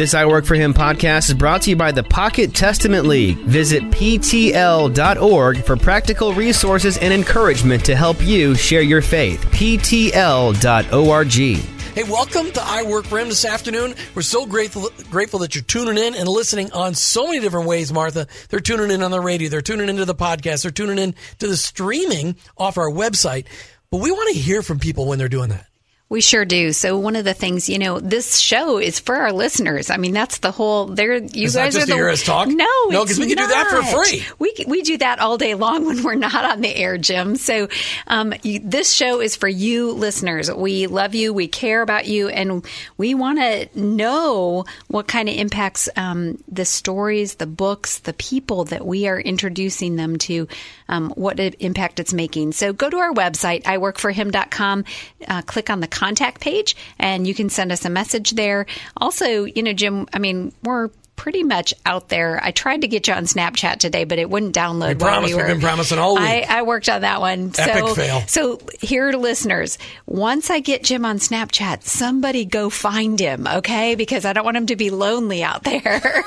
This I Work for Him podcast is brought to you by the Pocket Testament League. Visit PTL.org for practical resources and encouragement to help you share your faith. PTL.org. Hey, welcome to I Work for Him this afternoon. We're so grateful grateful that you're tuning in and listening on so many different ways, Martha. They're tuning in on the radio, they're tuning into the podcast, they're tuning in to the streaming off our website. But we want to hear from people when they're doing that. We sure do. So one of the things, you know, this show is for our listeners. I mean, that's the whole. There, you Is guys are the to hear us talk? No, No, it's 'cause we can do that for free. We we do that all day long when we're not on the air, Jim. So um, you, this show is for you listeners. We love you. We care about you, and we want to know what kind of impacts um, the stories, the books, the people that we are introducing them to, um, what impact it's making. So go to our website, iworkforhim.com, uh, click on the contact page, and you can send us a message there. Also, you know, Jim, I mean, we're pretty much out there. I tried to get you on Snapchat today, but it wouldn't download. We promise, We have been promising all week. I, I, worked on that one. Epic so, fail. So here, listeners, once I get Jim on Snapchat, somebody go find him, okay? Because I don't want him to be lonely out there.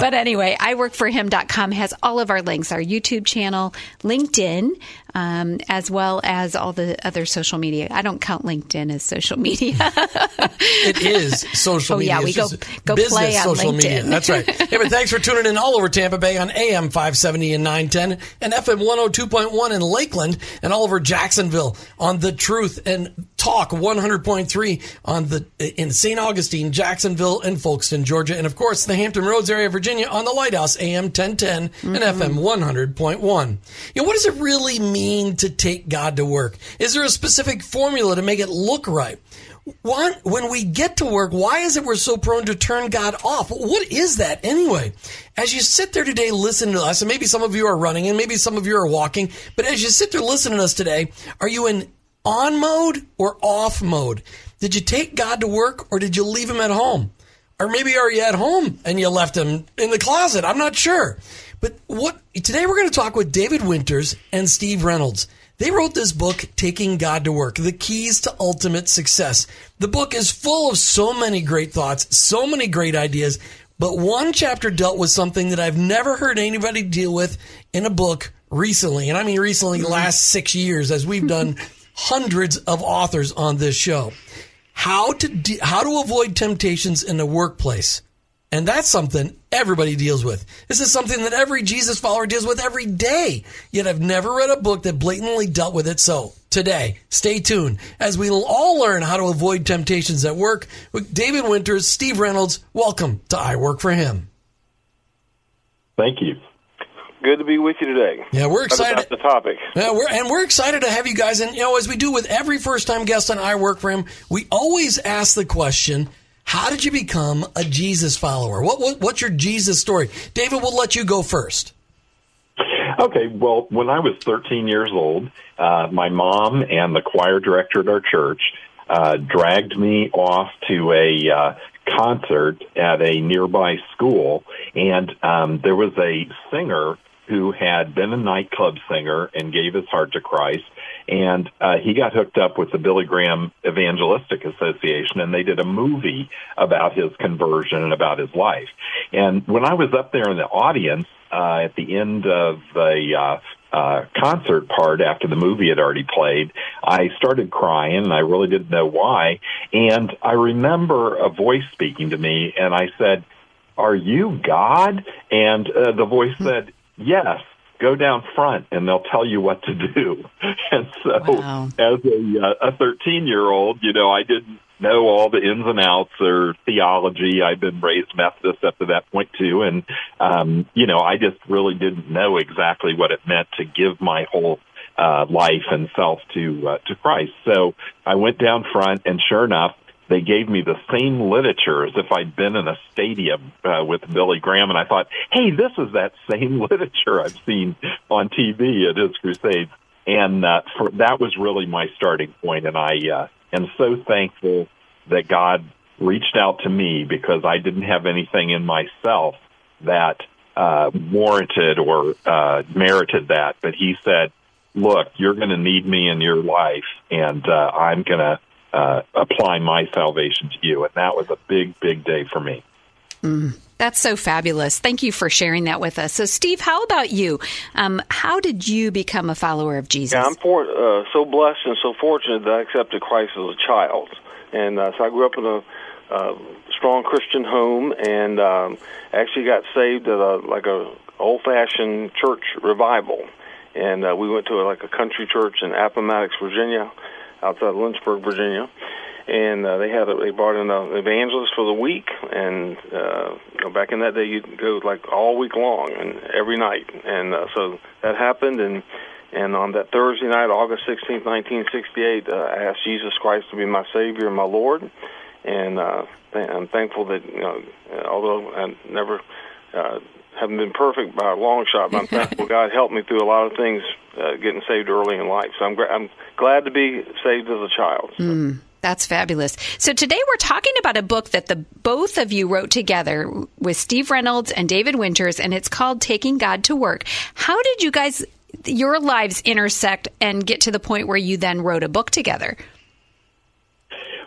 but anyway, iworkforhim.com has all of our links, our YouTube channel, LinkedIn, um, as well as all the other social media. I don't count LinkedIn as social media. it is social oh, yeah, we go go play on LinkedIn. 10. That's right. hey, but thanks for tuning in all over Tampa Bay on AM 570 and 910 and FM 102.1 in Lakeland and all over Jacksonville on The Truth and Talk 100.3 on the in St. Augustine, Jacksonville, and Folkston, Georgia. And of course, the Hampton Roads area of Virginia on the Lighthouse AM 1010 mm-hmm. and FM 100.1. You know, what does it really mean to take God to work? Is there a specific formula to make it look right? One, when we get to work, why is it we're so prone to turn God off? What is that anyway? As you sit there today listening to us, and maybe some of you are running and maybe some of you are walking, but as you sit there listening to us today, are you in on mode or off mode? Did you take God to work or did you leave him at home? Or maybe are you at home and you left him in the closet? I'm not sure. But what today we're going to talk with David Winters and Steve Reynolds. They wrote this book, Taking God to Work, The Keys to Ultimate Success. The book is full of so many great thoughts, so many great ideas, but one chapter dealt with something that I've never heard anybody deal with in a book recently. And I mean recently, the last six years, as we've done hundreds of authors on this show. How to de- how to avoid temptations in the workplace. And that's something everybody deals with. This is something that every Jesus follower deals with every day. Yet I've never read a book that blatantly dealt with it. So today, stay tuned as we all learn how to avoid temptations at work with David Winters, Steve Reynolds. Welcome to I Work for Him. Thank you. Good to be with you today. Yeah, we're excited. about the topic. Yeah, we're, and we're excited to have you guys. And, you know, as we do with every first time guest on I Work for Him, we always ask the question, how did you become a Jesus follower? What, what What's your Jesus story? David, we'll let you go first. Okay, well, when I was 13 years old, uh, my mom and the choir director at our church uh, dragged me off to a uh, concert at a nearby school, and um, there was a singer who had been a nightclub singer and gave his heart to Christ. And uh, he got hooked up with the Billy Graham Evangelistic Association, and they did a movie about his conversion and about his life. And when I was up there in the audience uh, at the end of the uh, uh, concert part after the movie had already played, I started crying, and I really didn't know why. And I remember a voice speaking to me, and I said, "Are you God?" And uh, the voice said, "Yes." Go down front, and they'll tell you what to do. And so, Wow. as a uh, a 13 year old, you know, I didn't know all the ins and outs or theology. I'd been raised Methodist up to that point too, and um, you know, I just really didn't know exactly what it meant to give my whole uh, life and self to uh, to Christ. So I went down front, and sure enough, they gave me the same literature as if I'd been in a stadium uh, with Billy Graham, and I thought, hey, this is that same literature I've seen on TV at his crusades. And uh, for, that was really my starting point, and I uh, am so thankful that God reached out to me because I didn't have anything in myself that uh, warranted or uh, merited that. But He said, "Look, you're going to need me in your life, and uh, I'm going to uh, apply my salvation to you. And that was a big, big day for me. Mm, that's so fabulous. Thank you for sharing that with us. So, Steve, how about you? Um, how did you become a follower of Jesus? Yeah, I'm for, uh, so blessed and so fortunate that I accepted Christ as a child. And uh, so I grew up in a uh, strong Christian home, and um, actually got saved at a like a old-fashioned church revival. And uh, we went to a, like a country church in Appomattox, Virginia, outside Lynchburg, Virginia. And uh, they had a, they brought in an evangelist for the week, and uh, you know, back in that day, you'd go like all week long and every night. And uh, so that happened, and and on that Thursday night, August 16th, 1968, uh, I asked Jesus Christ to be my Savior and my Lord and uh, I'm thankful that you know, although I never uh, haven't been perfect by a long shot, but I'm thankful God helped me through a lot of things uh, getting saved early in life. So I'm gra- I'm glad to be saved as a child. So. Mm. That's fabulous. So today we're talking about a book that the both of you wrote together with Steve Reynolds and David Winters, and it's called Taking God to Work. How did you guys, your lives intersect and get to the point where you then wrote a book together?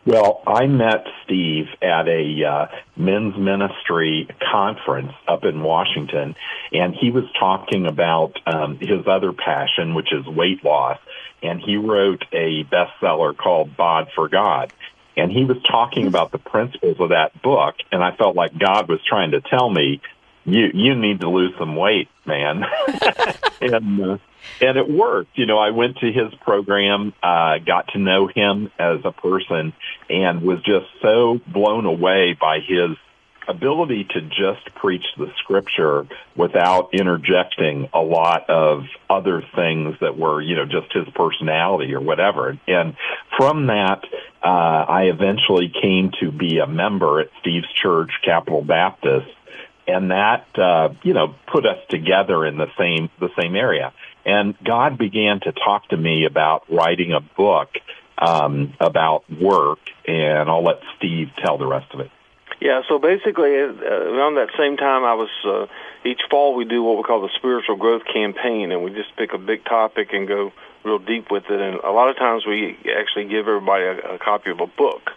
Well, I met Steve at a uh, men's ministry conference up in Washington, and he was talking about um, his other passion, which is weight loss. And he wrote a bestseller called Bod for God. And he was talking about the principles of that book, and I felt like God was trying to tell me, "You you need to lose some weight, man." and uh, and it worked. You know, I went to his program, uh, got to know him as a person, and was just so blown away by his ability to just preach the scripture without interjecting a lot of other things that were, you know, just his personality or whatever. And from that, uh, I eventually came to be a member at Steve's Church, Capital Baptist, and that, uh, you know, put us together in the same, the same area. And God began to talk to me about writing a book um, about work, and I'll let Steve tell the rest of it. Yeah, so basically, uh, around that same time, I was uh, each fall we do what we call the spiritual growth campaign, and we just pick a big topic and go real deep with it. And a lot of times we actually give everybody a, a copy of a book.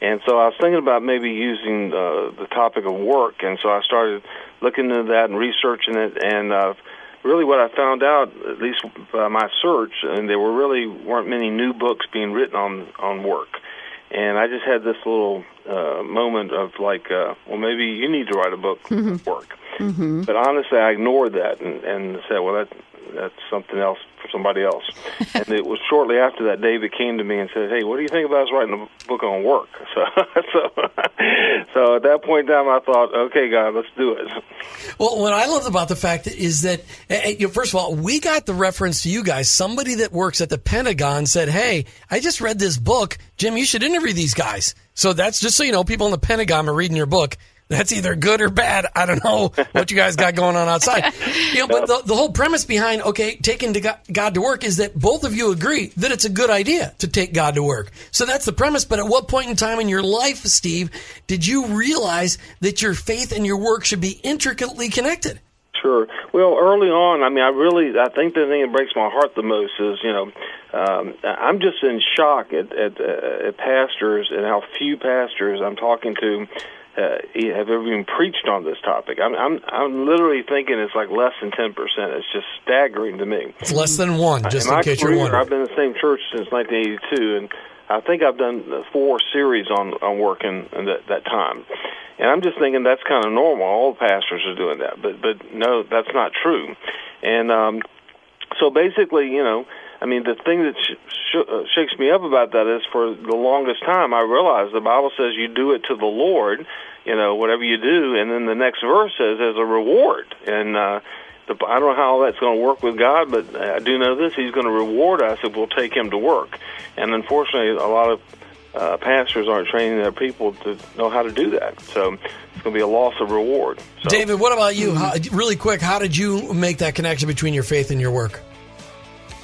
And so I was thinking about maybe using uh, the topic of work, and so I started looking into that and researching it, and uh, really what I found out, at least by my search, and there were really weren't many new books being written on on work. And I just had this little uh, moment of like, uh, well, maybe you need to write a book mm-hmm. work. Mm-hmm. But honestly, I ignored that and, and said, well, that that's something else for somebody else. and it was shortly after that David came to me and said, "Hey, what do you think about us writing a book on work?" So, so, so at that point in time, I thought, "Okay, God, let's do it." Well, what I love about the fact is that, eh, eh, you know, first of all, we got the reference to you guys. Somebody that works at the Pentagon said, "Hey, I just read this book, Jim. You should interview these guys." So that's just so you know, people in the Pentagon are reading your book that's either good or bad. I don't know what you guys got going on outside. You know, but the, the whole premise behind okay, taking to God to work is that both of you agree that it's a good idea to take God to work. So that's the premise. But at what point in time in your life, Steve, did you realize that your faith and your work should be intricately connected? Sure. Well, early on, I mean, I really, I think the thing that breaks my heart the most is, you know, um, I'm just in shock at at, uh, at pastors and how few pastors I'm talking to uh, have ever even preached on this topic. I'm, I'm, I'm literally thinking it's like less than 10%. It's just staggering to me. It's less than one, just in, in case career, you're wondering. I've been in the same church since 1982, and I think I've done four series on, on work in, in that, that time. And I'm just thinking that's kind of normal. All pastors are doing that. But, but no, that's not true. And um, so basically, you know, I mean, the thing that sh- sh- uh, shakes me up about that is for the longest time I realized the Bible says you do it to the Lord, you know, whatever you do, and then the next verse says as a reward. And uh, the, I don't know how that's going to work with God, but I do know this: He's going to reward us if we'll take Him to work. And unfortunately, a lot of uh, pastors aren't training their people to know how to do that. So it's going to be a loss of reward. So. David, what about you? How, really quick, how did you make that connection between your faith and your work?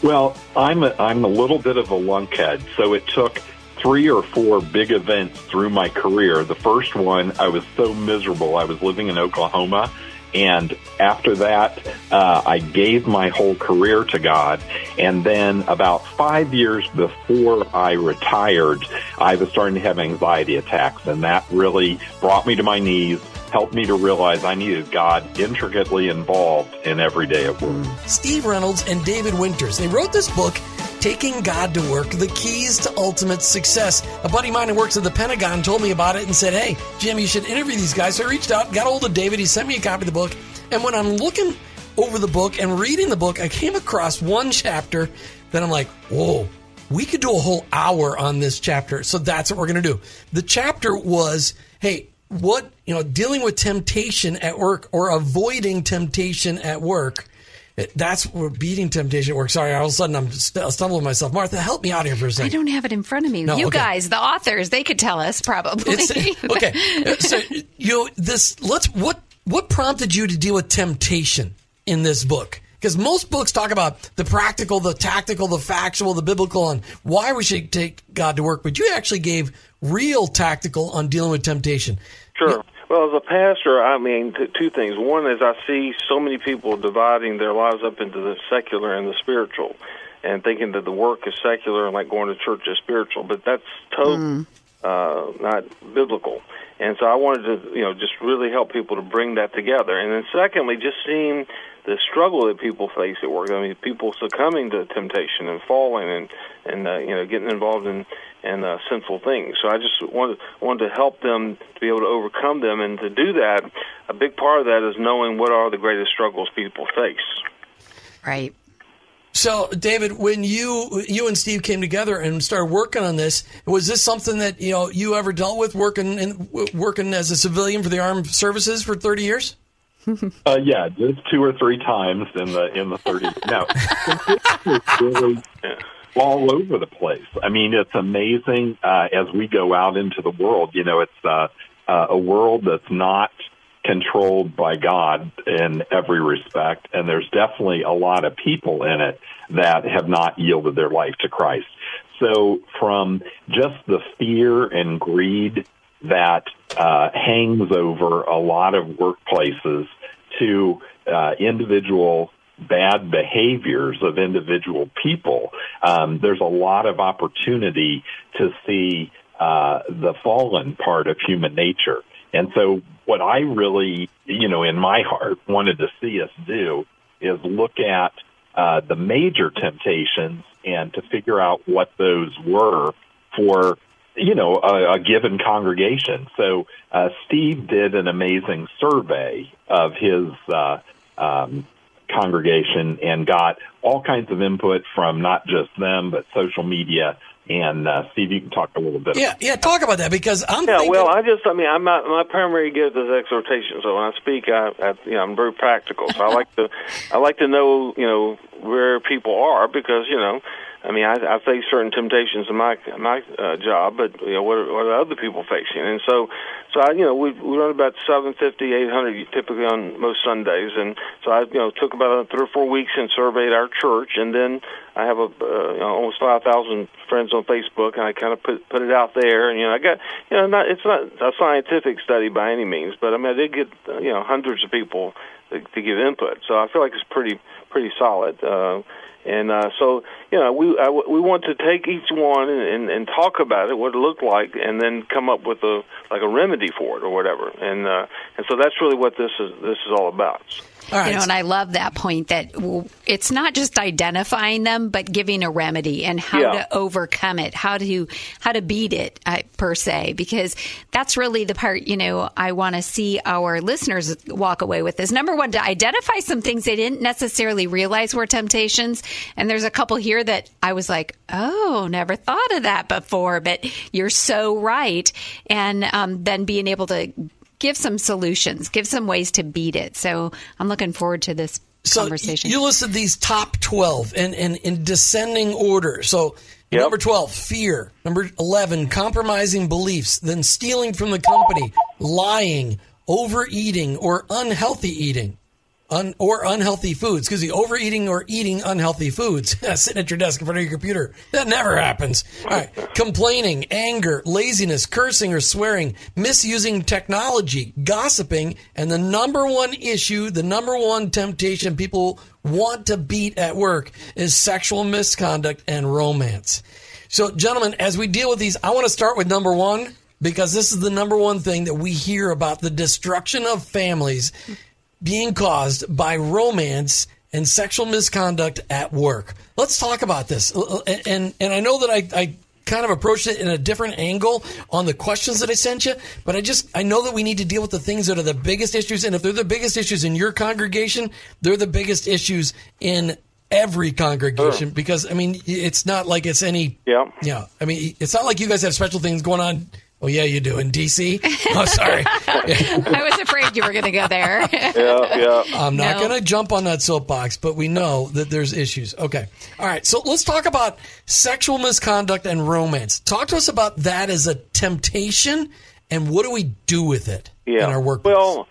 Well, I'm a, I'm a little bit of a lunkhead, so it took three or four big events through my career. The first one, I was so miserable. I was living in Oklahoma, And after that, uh, I gave my whole career to God. And then about five years before I retired, I was starting to have anxiety attacks. And that really brought me to my knees, helped me to realize I needed God intricately involved in every day of work. Steve Reynolds and David Winters. They wrote this book, Taking God to Work The Keys to Ultimate Success. A buddy of mine who works at the Pentagon told me about it and said, Hey, Jim, you should interview these guys. So I reached out, got a hold of David. He sent me a copy of the book. And when I'm looking over the book and reading the book, I came across one chapter that I'm like, Whoa, we could do a whole hour on this chapter. So that's what we're going to do. The chapter was, Hey, what you know dealing with temptation at work or avoiding temptation at work eh, that's we're beating temptation at work. Sorry all of a sudden i'm stumbling myself. Martha help me out here for a second. I don't have it in front of me. No, you okay. guys the authors they could tell us probably. Eh, okay. So you know, this let's what what prompted you to deal with temptation in this book because most books talk about the practical, the tactical, the factual, the biblical, and why we should take God to work. But you actually gave real tactical on dealing with temptation. Sure. Well, as a pastor, I mean, t- two things. One is I see so many people dividing their lives up into the secular and the spiritual, and thinking that the work is secular and like going to church is spiritual. But that's totally mm. Uh, not biblical. And so I wanted to, you know, just really help people to bring that together. And then secondly, just seeing the struggle that people face at work. I mean, people succumbing to temptation and falling and and uh, you know getting involved in and uh, sinful things. So I just wanted wanted to help them to be able to overcome them, and to do that, a big part of that is knowing what are the greatest struggles people face. Right. So, David, when you you and Steve came together and started working on this, was this something that you know you ever dealt with working in, working as a civilian for the armed services for thirty years? uh, yeah, just two or three times in the in the thirty. no, all over the place. I mean, it's amazing uh, as we go out into the world. You know, it's uh, uh, a world that's not controlled by God in every respect, and there's definitely a lot of people in it that have not yielded their life to Christ. So, from just the fear and greed that uh, hangs over a lot of workplaces to uh, individual bad behaviors of individual people, um, there's a lot of opportunity to see uh, the fallen part of human nature. And so, what I really, you know, in my heart wanted to see us do is look at uh, the major temptations and to figure out what those were for you know a, a given congregation. So uh, Steve did an amazing survey of his uh, um, congregation and got all kinds of input from not just them but social media. And uh, Steve, you can talk a little bit. Yeah, yeah, talk about that because I'm. Yeah, thinking... well, I just, I mean, I'm not, my primary gift is exhortation. So when I speak, I, I, you know, I'm very practical. So I like to, I like to know, you know, where people are because you know I mean, I, I face certain temptations in my my uh, job, but you know, what are, what are other people facing? And so, so I, you know, we we run about seven fifty, eight hundred typically on most Sundays, and so I, you know, took about three or four weeks and surveyed our church, and then I have a uh, you know, almost five thousand friends on Facebook, and I kind of put put it out there, and you know, I got, you know, not it's not a scientific study by any means, but I mean, I did get uh, you know hundreds of people to, to give input, so I feel like it's pretty pretty solid. Uh, and uh, so, you know, we I, we want to take each one and, and, and talk about it, what it looked like, and then come up with a like a remedy for it or whatever. And uh, and so that's really what this is this is all about. Right. You know, and I love that point that it's not just identifying them, but giving a remedy and how yeah. to overcome it, how to how to beat it uh, per se, because that's really the part you know I want to see our listeners walk away with. Is number one to identify some things they didn't necessarily realize were temptations, and there's a couple here that I was like, oh, never thought of that before, but you're so right, and um, then being able to give some solutions, give some ways to beat it. So I'm looking forward to this so conversation. You listed these top 12 and, and in descending order. So yep. number 12, fear. Number 11, compromising beliefs. Then stealing from the company, lying, overeating, or unhealthy eating. Un, or unhealthy foods. Because the overeating or eating unhealthy foods, sitting at your desk in front of your computer, that never happens. All right. Complaining, anger, laziness, cursing or swearing, misusing technology, gossiping, and the number one issue, the number one temptation people want to beat at work is sexual misconduct and romance. So, gentlemen, as we deal with these, I want to start with number one because this is the number one thing that we hear about the destruction of families being caused by romance and sexual misconduct at work. Let's talk about this. Uh, uh, and and, and I know that I, I kind of approached it in a different angle on the questions that I sent you, but I just I know that we need to deal with the things that are the biggest issues and if they're the biggest issues in your congregation, they're the biggest issues in every congregation Sure. because I mean it's not like it's any Yeah. yeah I mean it's not like you guys have special things going on. Oh yeah, you do in DC. Oh sorry. I was afraid you were going to go there. Yeah, yeah. I'm not No. going to jump on that soapbox, but we know that there's issues. Okay. All right. So let's talk about sexual misconduct and romance. Talk to us about that as a temptation and what do we do with it yeah. in our work? Well,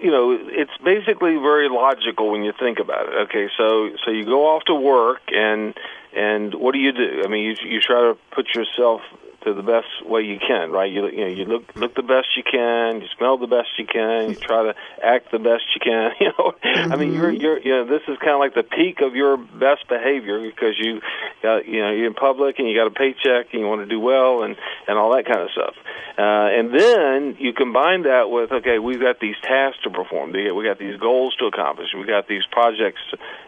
you know, it's basically very logical when you think about it. Okay, so so you go off to work and and what do you do? I mean, you you try to put yourself to the best way you can, right? You you know, you look look the best you can, you smell the best you can, you try to act the best you can. You know, I mean, you're you're you know, this is kind of like the peak of your best behavior because you got you know you're in public and you got a paycheck and you want to do well and and all that kind of stuff. Uh, and then you combine that with okay, we've got these tasks to perform. We we got these goals to accomplish. We got these projects,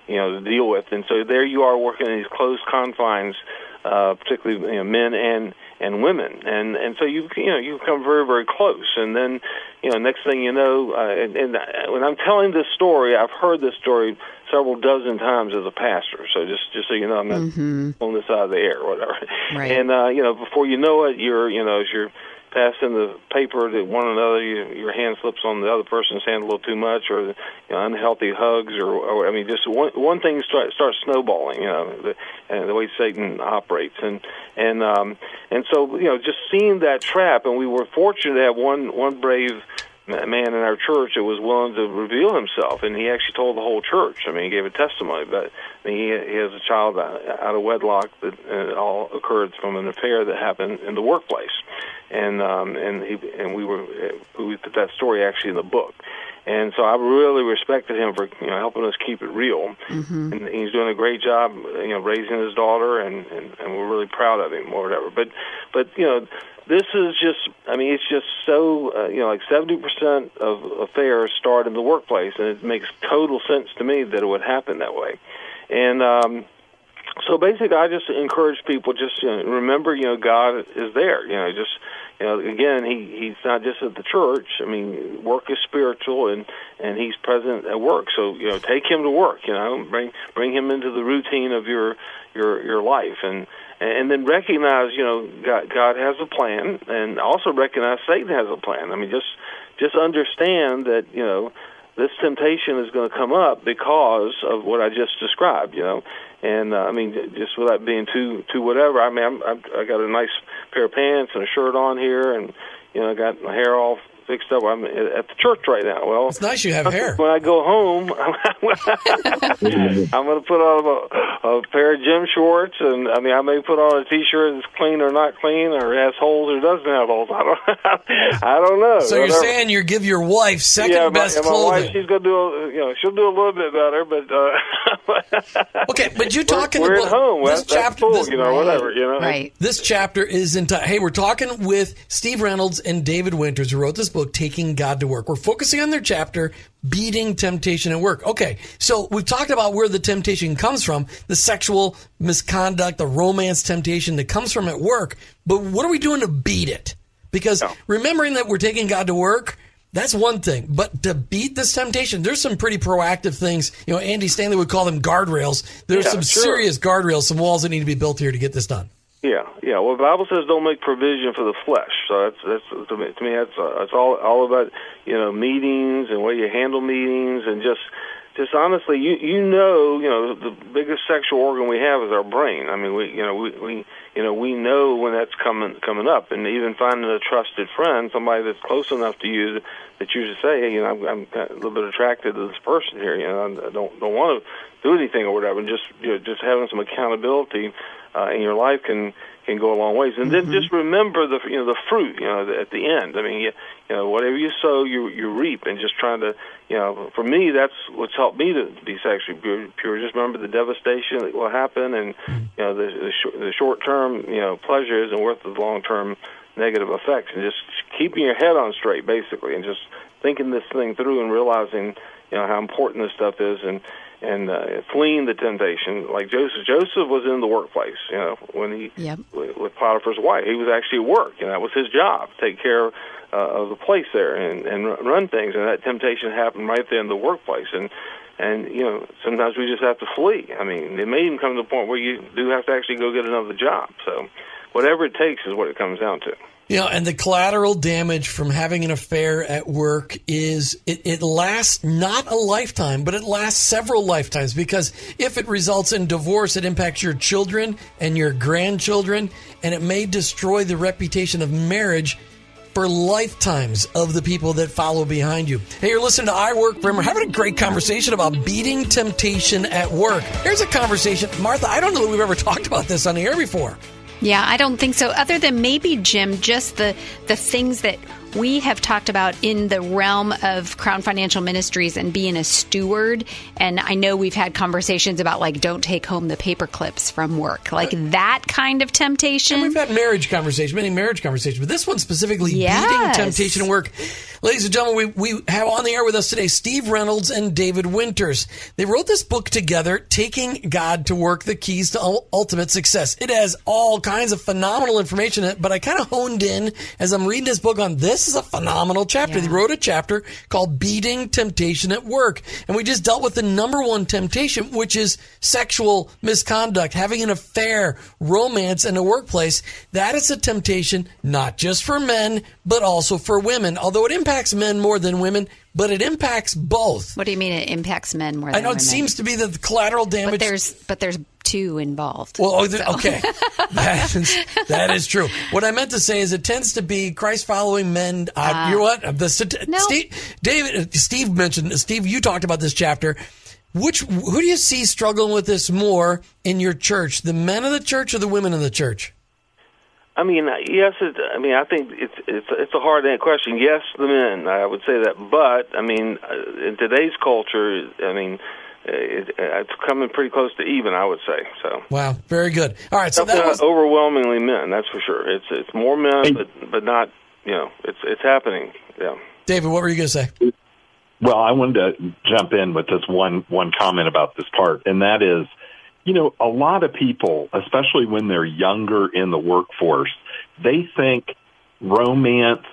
you know, to deal with. And so there you are working in these close confines, uh, particularly you know, men and and women. And and so you you know you've come very very close. And then you know next thing you know, uh, and, and when I'm telling this story, I've heard this story several dozen times as a pastor. So just just so you know, I'm not on this side of the air or whatever. Right. And uh, you know, before you know it, you're you know as you're passing the paper to one another, you, your hand slips on the other person's hand a little too much, or you know, unhealthy hugs, or, or I mean, just one one thing start, starts snowballing. You know, the, and the way Satan operates, and and um, and so you know, just seeing that trap, and we were fortunate to have one one brave man in our church that was willing to reveal himself, and he actually told the whole church. I mean, he gave a testimony, but I mean, he, he has a child out of wedlock that uh, all occurred from an affair that happened in the workplace, and um, and he and we were uh, we put that story actually in the book. And so I really respected him for you know helping us keep it real, and he's doing a great job, you know, raising his daughter, and, and and we're really proud of him or whatever. But but you know, this is just I mean it's just so uh, you know like seventy percent of affairs start in the workplace, and it makes total sense to me that it would happen that way, and. um so basically, I just encourage people just you know, remember, you know, God is there. You know, just you know, again, he he's not just at the church. I mean, work is spiritual, and and he's present at work. So you know, take him to work. You know, bring bring him into the routine of your your your life, and and then recognize, you know, God God has a plan, and also recognize Satan has a plan. I mean, just just understand that you know this temptation is going to come up because of what I just described, you know. And uh, I mean, just without being too too whatever. I mean, I'm, I'm, I got a nice pair of pants and a shirt on here, and you know, I got my hair all fixed up. I'm at the church right now. Well, It's nice you have hair. when I go home, I'm going to put on a, a pair of gym shorts, and I mean, I may put on a T-shirt that's clean or not clean, or has holes or doesn't have holes. I don't, I don't know. So you're Whatever. saying you give your wife second yeah, best my, and my clothing? wife, she's going to do, a, you know, she'll do a little bit better, but uh, okay, but you talk in we're the at book. home. This That's, that's chapter, cool, this, you know, whatever, you know. Right. This chapter is entitled. Hey, we're talking with Steve Reynolds and David Winters, who wrote this book, Taking God to Work. We're focusing on their chapter, Beating Temptation at Work. Okay, so we've talked about where the temptation comes from the sexual misconduct, the romance temptation that comes from at work. But what are we doing to beat it? Because remembering that we're taking God to work, that's one thing. But to beat this temptation, there's some pretty proactive things. You know, Andy Stanley would call them guardrails. There's Yeah, some sure. serious guardrails, some walls that need to be built here to get this done. Yeah, yeah. Well, the Bible says don't make provision for the flesh. So that's that's to me, to me that's uh, it's all all about you know meetings and way you handle meetings and just just honestly, you you know you know the biggest sexual organ we have is our brain. I mean, we you know we we you know, we know when that's coming coming up, and even finding a trusted friend, somebody that's close enough to you that you just say, hey, you know, I'm, I'm a little bit attracted to this person here. You know, I don't don't want to do anything or whatever. And just you know, just having some accountability uh, in your life can can go a long ways. And then mm-hmm. just remember the you know the fruit. You know, at the end. I mean, you, you know, whatever you sow, you you reap. And just trying to, you know, for me, that's what's helped me to be sexually pure. pure. Just remember the devastation that will happen, and you know, the the, sh- the short term, you know, pleasure isn't worth the long term negative effects. And just keeping your head on straight, basically, and just thinking this thing through and realizing, you know, how important this stuff is, and and uh, fleeing the temptation. Like Joseph, Joseph was in the workplace. You know, when he yep. with, with Potiphar's wife, he was actually at work, and that was his job, take care uh, of the place there and and run things. And that temptation happened right there in the workplace. And and you know, sometimes we just have to flee. I mean, it may even come to the point where you do have to actually go get another job. So, whatever it takes is what it comes down to. You know, and the collateral damage from having an affair at work is it, it, lasts not a lifetime, but it lasts several lifetimes because if it results in divorce, it impacts your children and your grandchildren, and it may destroy the reputation of marriage for lifetimes of the people that follow behind you. Hey, you're listening to I Work We're having a great conversation about beating temptation at work. Here's a conversation. Martha, I don't know that we've ever talked about this on the air before. Yeah, I don't think so. Other than maybe Jim, just the the things that we have talked about in the realm of Crown Financial Ministries and being a steward. And I know we've had conversations about like don't take home the paper clips from work, like uh, that kind of temptation. And we've had marriage conversations, many marriage conversations, but this one specifically yes. beating temptation at work. Ladies and gentlemen, we, we have on the air with us today Steve Reynolds and David Winters. They wrote this book together, Taking God to Work, The Keys to Ultimate Success. It has all kinds of phenomenal information in it, but I kind of honed in as I'm reading this book on this is a phenomenal chapter. Yeah. They wrote a chapter called Beating Temptation at Work. And we just dealt with the number one temptation, which is sexual misconduct, having an affair, romance in the workplace. That is a temptation not just for men, but also for women. Although it impacts men more than women, but it impacts both. What do you mean it impacts men more than I know women? it seems to be the collateral damage. But there's but there's two involved. Well, oh, so. okay, that, is, that is true. What I meant to say is it tends to be Christ following men. Uh, uh, you know what? The no. Steve, David, uh, Steve mentioned. Steve, you talked about this chapter. Which who do you see struggling with this more in your church? The men of the church or the women of the church? I mean, yes. It, I mean, I think it's it's it's a hard question. Yes, the men. I would say that, but I mean, uh, in today's culture, I mean, it, it's coming pretty close to even. I would say so. Wow, very good. All right, so that was overwhelmingly men. That's for sure. It's it's more men, but but not you know, it's it's happening. Yeah. David, what were you going to say? Well, I wanted to jump in with this one one comment about this part, and that is you know, a lot of people, especially when they're younger in the workforce, they think romance,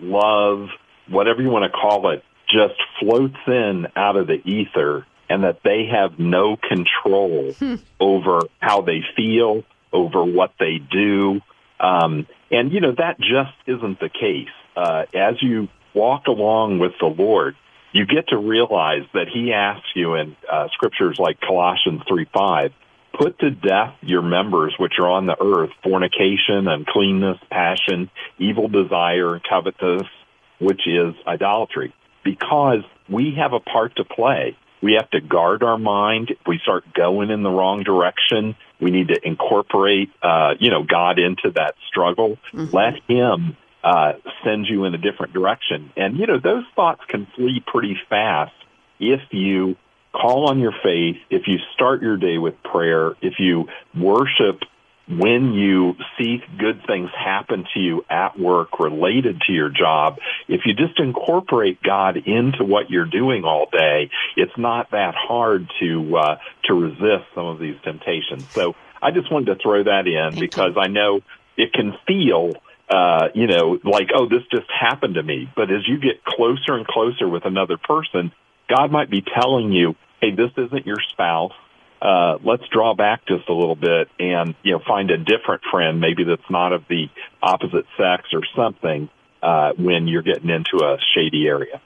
love, whatever you want to call it, just floats in out of the ether and that they have no control hmm. over how they feel, over what they do. Um, and, you know, that just isn't the case. Uh, as you walk along with the Lord, you get to realize that he asks you in uh, scriptures like Colossians 3 5, put to death your members which are on the earth, fornication, uncleanness, passion, evil desire, covetous, which is idolatry. Because we have a part to play. We have to guard our mind. If we start going in the wrong direction, we need to incorporate, uh, you know, God into that struggle. Mm-hmm. Let Him uh, send you in a different direction. And, you know, those thoughts can flee pretty fast if you call on your faith, if you start your day with prayer, if you worship when you see good things happen to you at work related to your job, if you just incorporate God into what you're doing all day, it's not that hard to uh, to resist some of these temptations. So I just wanted to throw that in Thank because you. I know it can feel uh, you know, like, oh, this just happened to me. But as you get closer and closer with another person, God might be telling you, hey, this isn't your spouse. Uh, let's draw back just a little bit and, you know, find a different friend, maybe that's not of the opposite sex or something, uh, when you're getting into a shady area.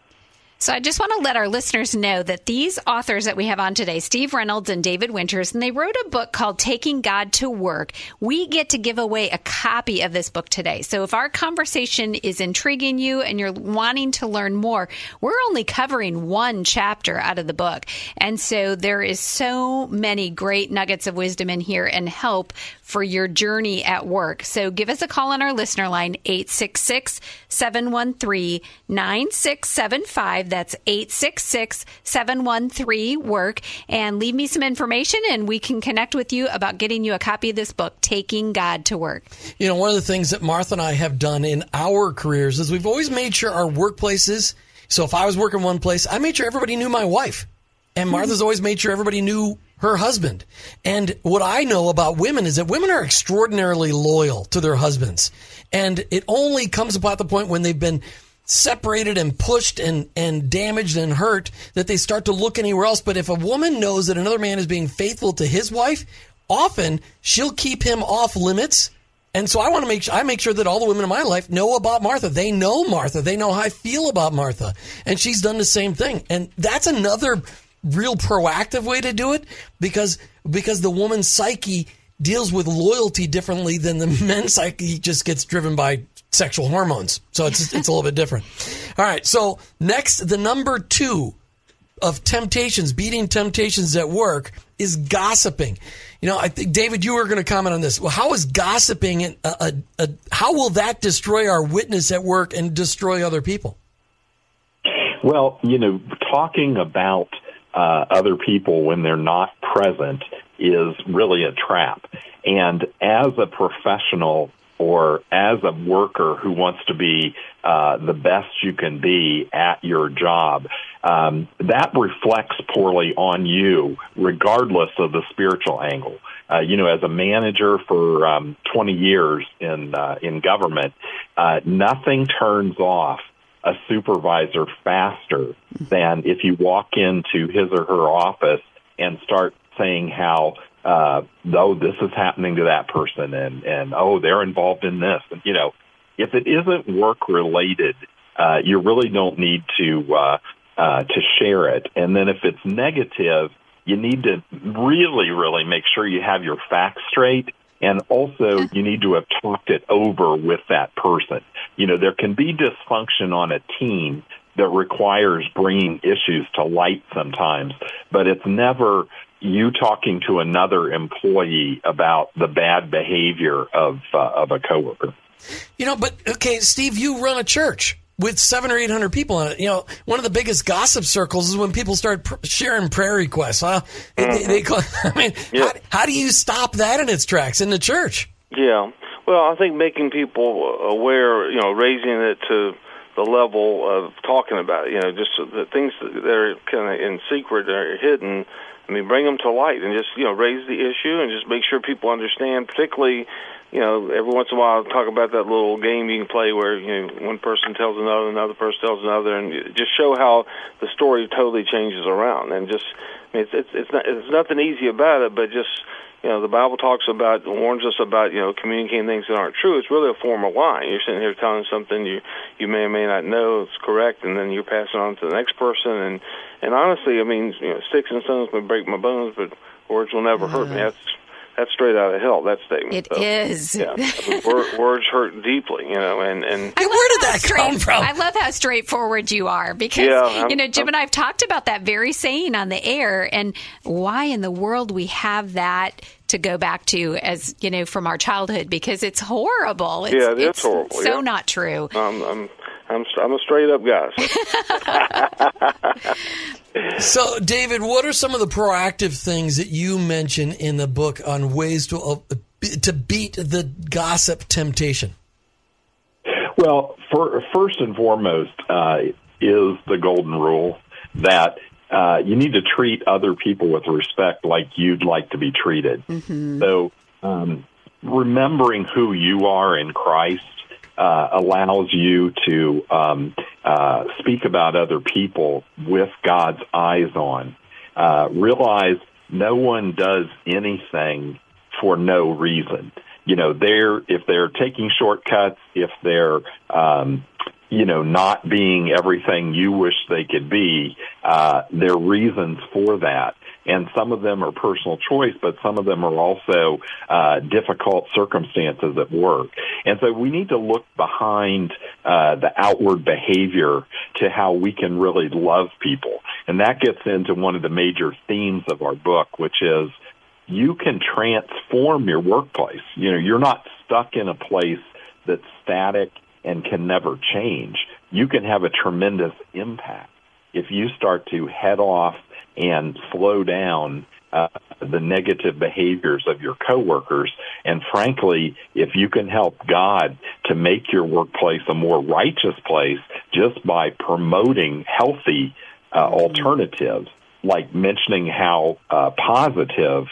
So I just want to let our listeners know that these authors that we have on today, Steve Reynolds and David Winters, and they wrote a book called Taking God to Work. We get to give away a copy of this book today. So if our conversation is intriguing you and you're wanting to learn more, we're only covering one chapter out of the book. And so there is so many great nuggets of wisdom in here and help for your journey at work. So give us a call on our listener line, 866 713 9675. That's 866 713 WORK. And leave me some information and we can connect with you about getting you a copy of this book, Taking God to Work. You know, one of the things that Martha and I have done in our careers is we've always made sure our workplaces. So if I was working one place, I made sure everybody knew my wife. And hmm. Martha's always made sure everybody knew her husband. And what I know about women is that women are extraordinarily loyal to their husbands. And it only comes about the point when they've been separated and pushed and, and damaged and hurt that they start to look anywhere else. But if a woman knows that another man is being faithful to his wife, often she'll keep him off limits. And so I want to make sure I make sure that all the women in my life know about Martha. They know Martha. They know how I feel about Martha. And she's done the same thing. And that's another real proactive way to do it because because the woman's psyche deals with loyalty differently than the men's psyche just gets driven by sexual hormones. So it's it's a little bit different. All right. So next, the number two of temptations, beating temptations at work, is gossiping. You know, I think David, you were going to comment on this. Well, how is gossiping? A, a, a, how will that destroy our witness at work and destroy other people? Well, you know, talking about uh, other people when they're not present is really a trap. And as a professional or as a worker who wants to be uh, the best you can be at your job, um, that reflects poorly on you, regardless of the spiritual angle. Uh, you know, as a manager for um, 20 years in uh, in government, uh, nothing turns off a supervisor faster than if you walk into his or her office and start saying how uh oh this is happening to that person and and oh they're involved in this. And you know if it isn't work related uh you really don't need to uh uh to share it. And then if it's negative you need to really really make sure you have your facts straight. And also, you need to have talked it over with that person. You know, there can be dysfunction on a team that requires bringing issues to light sometimes, but it's never you talking to another employee about the bad behavior of uh, of a coworker. You know, but okay, Steve, you run a church with seven or eight hundred people in it. You know, one of the biggest gossip circles is when people start pr- sharing prayer requests. Huh? Mm-hmm. They, they call, I mean, yeah. how, how do you stop that in its tracks in the church? Yeah, well, I think making people aware, you know, raising it to the level of talking about it, you know, just the things that are kind of in secret or hidden. I mean, bring them to light and just you know raise the issue and just make sure people understand, particularly you know, every once in a while, talk about that little game you can play where you know one person tells another, another person tells another, and just show how the story totally changes around. And just, I mean, it's it's it's, not, it's nothing easy about it, but just you know, the Bible talks about warns us about you know communicating things that aren't true. It's really a form of lying. You're sitting here telling something you you may or may not know is correct, and then you're passing on to the next person. And and honestly, I mean, you know, sticks and stones may break my bones, but words will never hurt me. That's that's straight out of hell. That statement. It so, is. Yeah, words hurt deeply, you know. And and where did that come from? I love how straightforward you are because yeah, you know Jim I'm, and I've talked about that very saying on the air, and why in the world we have that to go back to as you know from our childhood because it's horrible. It's, yeah, it is horrible. So yeah. not true. Um, I'm I'm I'm a straight up guy. so, David, what are some of the proactive things that you mention in the book on ways to uh, to beat the gossip temptation? Well, for, first and foremost uh, is the golden rule that uh, you need to treat other people with respect like you'd like to be treated. Mm-hmm. So, um, remembering who you are in Christ uh, allows you to um, uh, speak about other people with God's eyes on. Uh, realize no one does anything for no reason. You know, they're if they're taking shortcuts, if they're um, you know, not being everything you wish they could be, uh, there are reasons for that. And some of them are personal choice, but some of them are also uh, difficult circumstances at work. And so we need to look behind uh, the outward behavior to how we can really love people. And that gets into one of the major themes of our book, which is you can transform your workplace. You know, you're not stuck in a place that's static and can never change. You can have a tremendous impact if you start to head off and slow down uh, the negative behaviors of your coworkers. And frankly, if you can help God to make your workplace a more righteous place just by promoting healthy uh, alternatives, like mentioning how uh, positive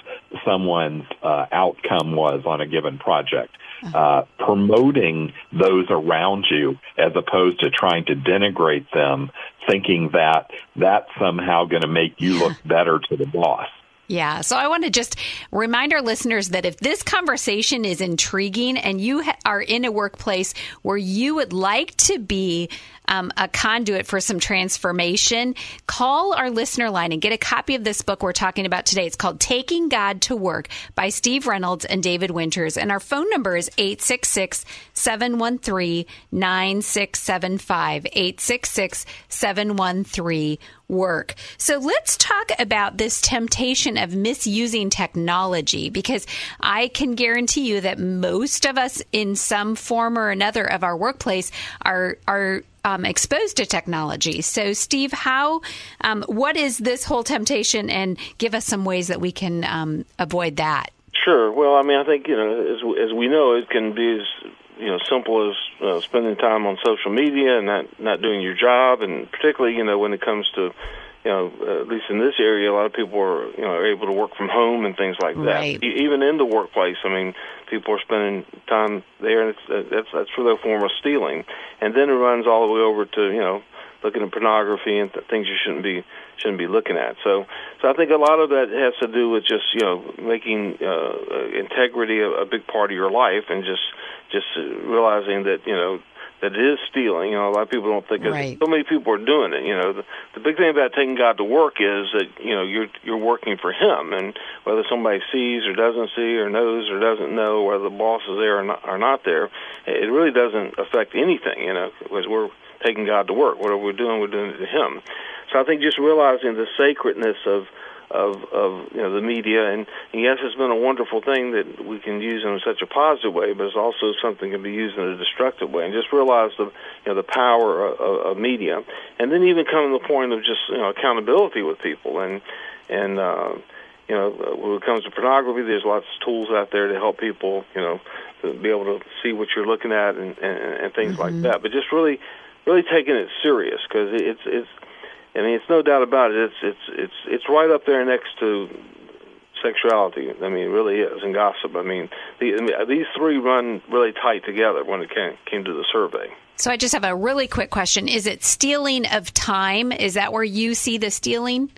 someone's uh, outcome was on a given project. Uh, promoting those around you as opposed to trying to denigrate them, thinking that that's somehow going to make you look better to the boss. Yeah. So I want to just remind our listeners that if this conversation is intriguing and you ha- are in a workplace where you would like to be um, a conduit for some transformation, call our listener line and get a copy of this book we're talking about today. It's called Taking God to Work by Steve Reynolds and David Winters. And our phone number is 866 713 9675. 866 713 work. So let's talk about this temptation of misusing technology because I can guarantee you that most of us in some form or another of our workplace are are um, exposed to technology. So, Steve, how, um, what is this whole temptation, and give us some ways that we can um, avoid that. Sure. Well, I mean, I think you know, as as we know, it can be as you know simple as uh, spending time on social media and not not doing your job, and particularly you know when it comes to you know, at least in this area, a lot of people are, you know, are able to work from home and things like that. Right. E- even in the workplace, I mean, people are spending time there, and it's, uh, that's that's really a form of stealing. And then it runs all the way over to, you know, looking at pornography and th- things you shouldn't be shouldn't be looking at. So, so I think a lot of that has to do with just you know making uh, integrity a, a big part of your life, and just just realizing that you know that it is stealing. You know, a lot of people don't think right. it. So many people are doing it. You know, the, the big thing about taking God to work is that you know you're you're working for Him, and whether somebody sees or doesn't see or knows or doesn't know, whether the boss is there or not, or not there, it really doesn't affect anything. You know, because we're taking God to work. Whatever we're doing, we're doing it to Him. So I think just realizing the sacredness of of of you know the media. And, and yes it's been a wonderful thing that we can use in such a positive way but it's also something that can be used in a destructive way. And just realize the you know the power of, of media. And then even come to the point of just you know accountability with people. And and uh you know when it comes to pornography there's lots of tools out there to help people you know to be able to see what you're looking at and and, and things mm-hmm. like that. But just really really taking it serious because it's it's I mean, it's no doubt about it. It's it's it's it's right up there next to sexuality. I mean, it really is, and gossip. I mean, the, I mean, these three run really tight together when it came came to the survey. So I just have a really quick question: Is it stealing of time? Is that where you see the stealing?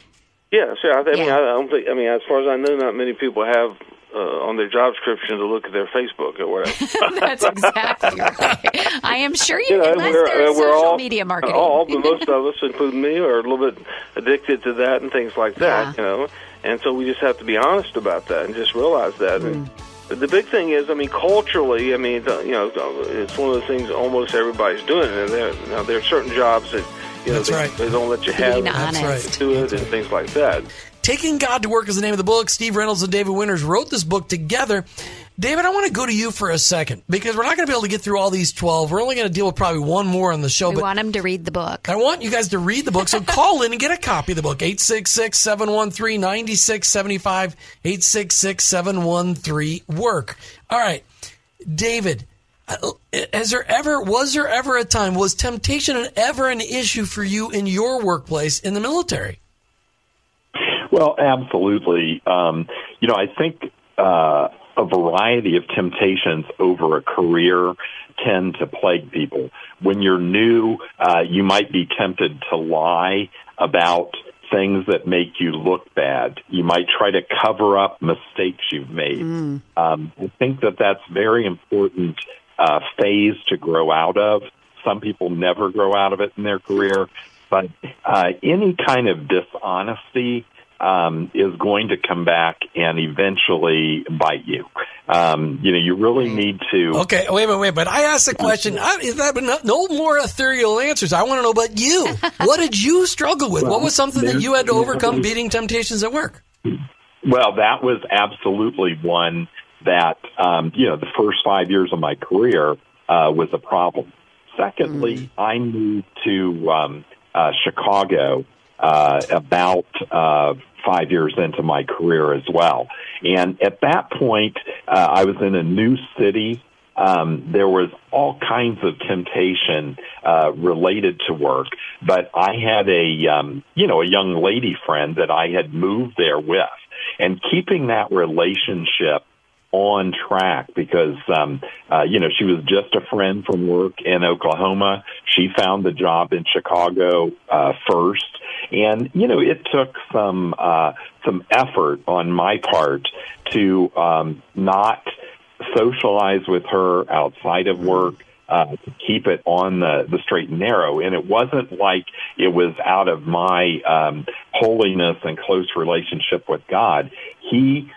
Yeah, sure. I, I yeah. mean, I don't think. I mean, as far as I know, not many people have uh, on their job description to look at their Facebook or whatever. That's exactly right. I am sure you, you know, unless we're, there's uh, we're social all, media marketing. All, but most of us, including me, are a little bit addicted to that and things like that. Yeah. You know, and so we just have to be honest about that and just realize that. Mm. And the big thing is, I mean, culturally, I mean, you know, it's one of the things almost everybody's doing, and there, you know, there are certain jobs that. You know, That's they, right. they don't let you have Being honest. to it and things like that. Taking God to Work is the name of the book. Steve Reynolds and David Winters wrote this book together. David, I want to go to you for a second because we're not going to be able to get through all these 12. We're only going to deal with probably one more on the show. We but want them to read the book. I want you guys to read the book. So call in and get a copy of the book. 866 713 9675. 866 713 Work. All right. David, has there ever, was there ever a time, was temptation ever an issue for you in your workplace in the military? Well, absolutely. Um, you know, I think uh, a variety of temptations over a career tend to plague people. When you're new, uh, you might be tempted to lie about things that make you look bad. You might try to cover up mistakes you've made. Mm. Um, I think that that's very important uh, phase to grow out of. some people never grow out of it in their career, but uh, any kind of dishonesty um, is going to come back and eventually bite you. Um, you know, you really need to. Okay, wait a minute, wait. But I asked the question. I, is that no, no more ethereal answers? I want to know about you. what did you struggle with? what was something that you had to overcome beating temptations at work? Well, that was absolutely one that um, you know the first five years of my career uh, was a problem. Secondly, mm. I moved to um, uh, Chicago uh, about uh, five years into my career as well. And at that point, uh, I was in a new city. Um, there was all kinds of temptation uh, related to work, but I had a um, you know a young lady friend that I had moved there with, and keeping that relationship on track because um uh you know she was just a friend from work in Oklahoma she found the job in Chicago uh first and you know it took some uh some effort on my part to um not socialize with her outside of work uh, to keep it on the, the straight and narrow. And it wasn't like it was out of my um, holiness and close relationship with God. He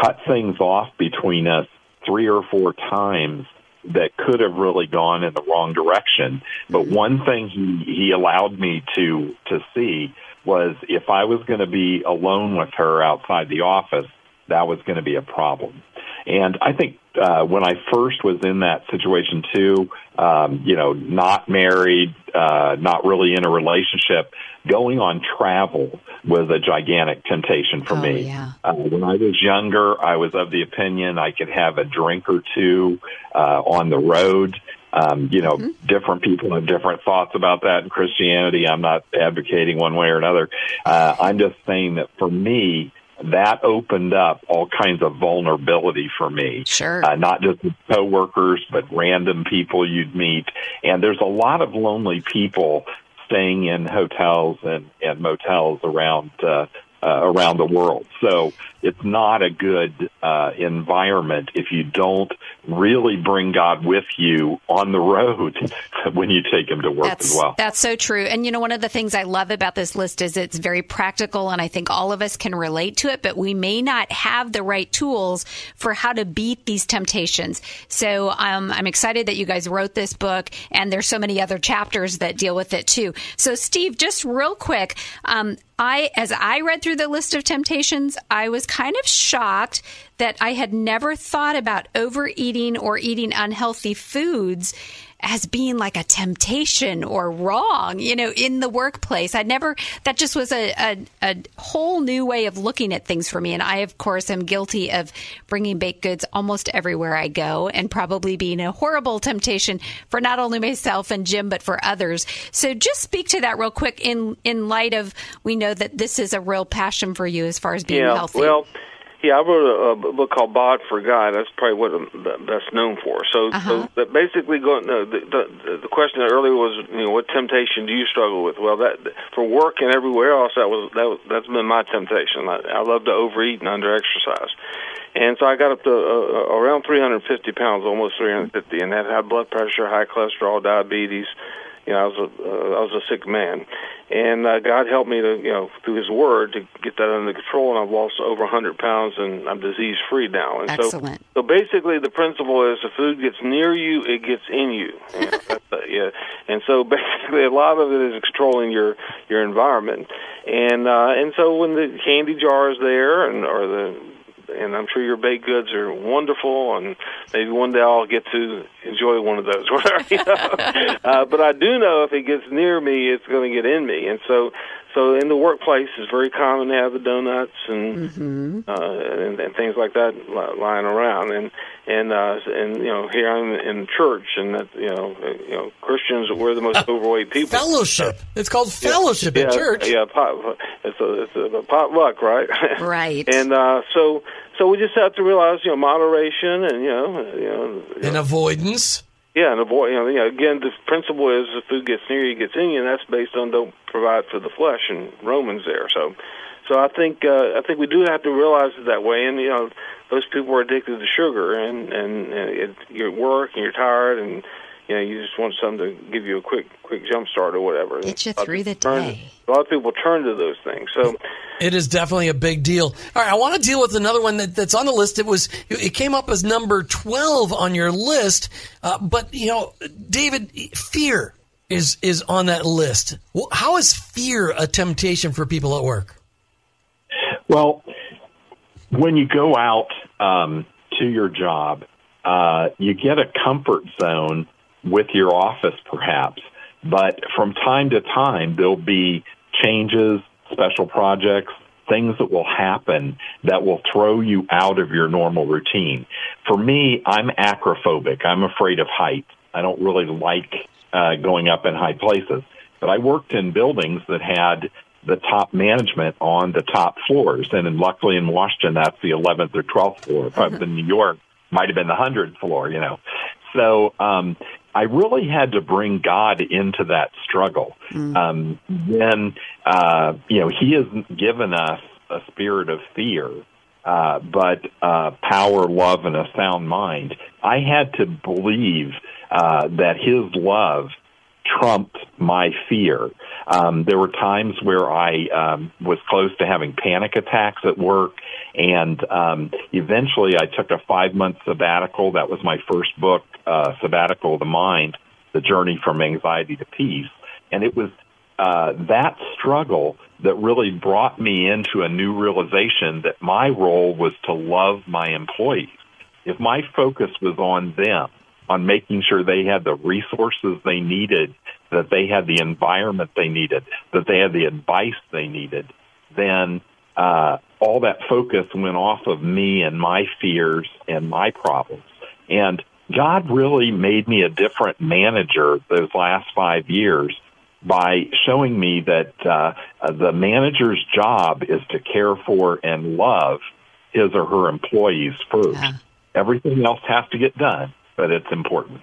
cut things off between us three or four times that could have really gone in the wrong direction. But mm-hmm. one thing he, he allowed me to, to see was if I was going to be alone with her outside the office, that was going to be a problem. And I think uh, when I first was in that situation too, um, you know, not married, uh, not really in a relationship, going on travel was a gigantic temptation for oh, me. Yeah. Uh, when I was younger, I was of the opinion I could have a drink or two uh, on the road. Um, you know, mm-hmm. different people have different thoughts about that in Christianity. I'm not advocating one way or another. Uh, I'm just saying that for me, that opened up all kinds of vulnerability for me. Sure. Uh, not just coworkers, but random people you'd meet. And there's a lot of lonely people staying in hotels and, and motels around uh, uh, around the world. So it's not a good uh, environment if you don't really bring God with you on the road when you take him to work that's, as well. That's so true. And you know, one of the things I love about this list is it's very practical, and I think all of us can relate to it. But we may not have the right tools for how to beat these temptations. So um, I'm excited that you guys wrote this book, and there's so many other chapters that deal with it too. So Steve, just real quick. Um, I, as I read through the list of temptations, I was kind of shocked that I had never thought about overeating or eating unhealthy foods as being like a temptation or wrong, you know, in the workplace. I never, that just was a, a, a, whole new way of looking at things for me. And I, of course, am guilty of bringing baked goods almost everywhere I go and probably being a horrible temptation for not only myself and Jim, but for others. So just speak to that real quick in, in light of, we know that this is a real passion for you as far as being yeah, healthy. Well, yeah, I wrote a, a book called "Bod for God." That's probably what I'm best known for. So, uh-huh. so basically, going uh, the, the the question earlier was, you know, what temptation do you struggle with? Well, that for work and everywhere else, that was that was, that's been my temptation. I, I love to overeat and underexercise, and so I got up to uh, around 350 pounds, almost 350, and that had blood pressure, high cholesterol, diabetes you know, I was a uh, I was a sick man, and uh, God helped me to you know through His Word to get that under control, and I've lost over 100 pounds, and I'm disease free now. And Excellent. So, so basically, the principle is the food gets near you, it gets in you. that's, uh, yeah, and so basically, a lot of it is controlling your your environment, and uh, and so when the candy jar is there, and or the and I'm sure your baked goods are wonderful, and maybe one day I'll get to enjoy one of those. you know? uh, but I do know if it gets near me, it's going to get in me, and so so in the workplace, it's very common to have the donuts and mm-hmm. uh, and, and things like that lying around, and and uh, and you know here I'm in church, and that you know uh, you know Christians we're the most overweight people. Fellowship. It's called fellowship yeah, in yeah, church. Yeah, pot, it's a it's a potluck, right? Right. and uh, so so we just have to realize you know moderation and you know you know, and avoidance. Yeah, and avoid. You know, you know, again, the principle is the food gets near you, gets in you, and that's based on don't provide for the flesh and Romans there. So, so I think uh, I think we do have to realize it that way. And you know, those people are addicted to sugar, and and, and it, you're at work and you're tired, and you know, you just want something to give you a quick quick jump start or whatever. Get you A lot of through the turn- day. A lot of people turn to those things. So It is definitely a big deal. All right, I want to deal with another one that, that's on the list. It was it came up as number twelve on your list, uh, but you know, David, fear is is on that list. How is fear a temptation for people at work? Well, when you go out um, to your job, uh, you get a comfort zone with your office, perhaps. But from time to time, there'll be changes, special projects, things that will happen that will throw you out of your normal routine. For me, I'm acrophobic. I'm afraid of heights. I don't really like uh, going up in high places. But I worked in buildings that had the top management on the top floors. And in, luckily in Washington, that's the 11th or 12th floor. If I was in New York, might have been the 100th floor, you know. So, um, I really had to bring God into that struggle. Um, then, uh, you know, He has given us a spirit of fear, uh, but uh, power, love, and a sound mind. I had to believe uh, that His love trumped my fear. Um, there were times where I um, was close to having panic attacks at work, and um, eventually I took a five month sabbatical. That was my first book, uh, Sabbatical of the Mind: The Journey from Anxiety to Peace, and it was uh, that struggle that really brought me into a new realization that my role was to love my employees. If my focus was on them, on making sure they had the resources they needed, that they had the environment they needed, that they had the advice they needed, then uh, all that focus went off of me and my fears and my problems. And God really made me a different manager those last five years by showing me that uh, the manager's job is to care for and love his or her employees first. Yeah. Everything else has to get done, but it's important.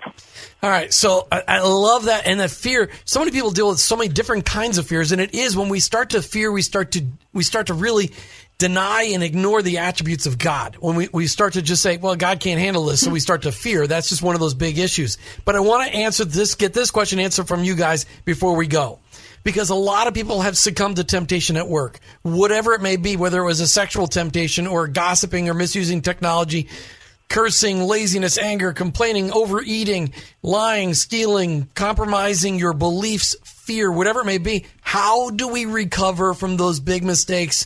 All right, so I, I love that, and that fear. So many people deal with so many different kinds of fears, and it is when we start to fear, we start to we start to really deny and ignore the attributes of God. When we, we start to just say, "Well, God can't handle this," so we start to fear. That's just one of those big issues. But I want to answer this, get this question answered from you guys before we go. Because a lot of people have succumbed to temptation at work, whatever it may be, whether it was a sexual temptation or gossiping or misusing technology, cursing, laziness, anger, complaining, overeating, lying, stealing, compromising your beliefs, fear, whatever it may be. How do we recover from those big mistakes?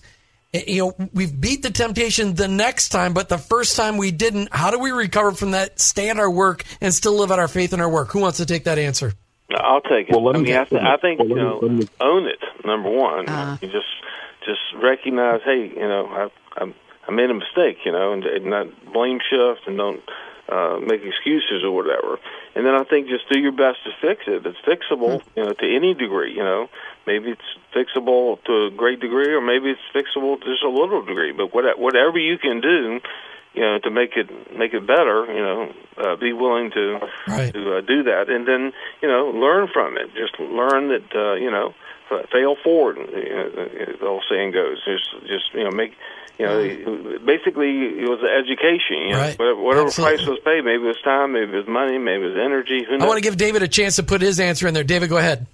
Eh, You know, we've beat the temptation the next time, but the first time we didn't. How do we recover from that, stay at our work, and still live out our faith in our work? Who wants to take that answer? I'll take it. Well, let I me mean, I, get- th- I think well, you let me- know, let me- own it. Number one, Uh. you just just recognize, hey, you know, I I, I made a mistake, you know, and, and not blame shift and don't uh, make excuses or whatever. And then I think just do your best to fix it. It's fixable, you know, to any degree. You know, maybe it's fixable to a great degree, or maybe it's fixable to just a little degree. But what, whatever you can do, you know, to make it make it better, you know, uh, be willing to Right. to uh, do that, and then you know, learn from it. Just learn that uh, you know, fail forward. You know, the old saying goes. Just just you know, make. You know, basically, it was education. You know, Right. whatever, whatever price was paid, maybe it was time, maybe it was money, maybe it was energy. Who knows? I want to give David a chance to put his answer in there. David, go ahead.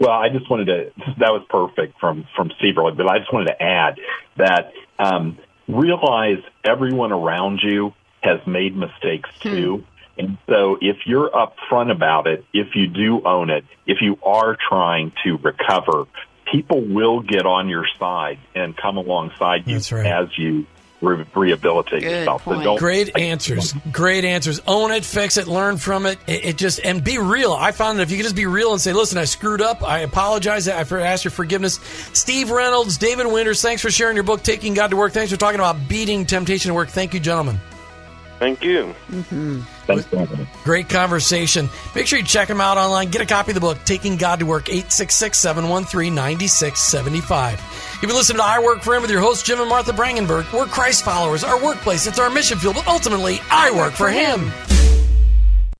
Well, I just wanted to. That was perfect from from Steve but I just wanted to add that um, realize everyone around you has made mistakes too, and so if you're upfront about it, if you do own it, if you are trying to recover, people will get on your side and come alongside you right. as you re- rehabilitate Good yourself. point. So don't Great answers. Great answers. Own it, fix it, learn from it. It, it just and be real. I found that if you could just be real and say, "Listen, I screwed up. I apologize. I for ask your forgiveness." Steve Reynolds, David Winters, thanks for sharing your book, Taking God to Work. Thanks for talking about beating temptation to work. Thank you, gentlemen. Thank you. Mm-hmm. Thanks for having me. Great conversation. Make sure you check him out online. Get a copy of the book, Taking God to Work, 866 713 9675. You've been listening to I Work for Him with your host, Jim and Martha Brangenberg. We're Christ followers. Our workplace, it's our mission field, but ultimately, I work for Him.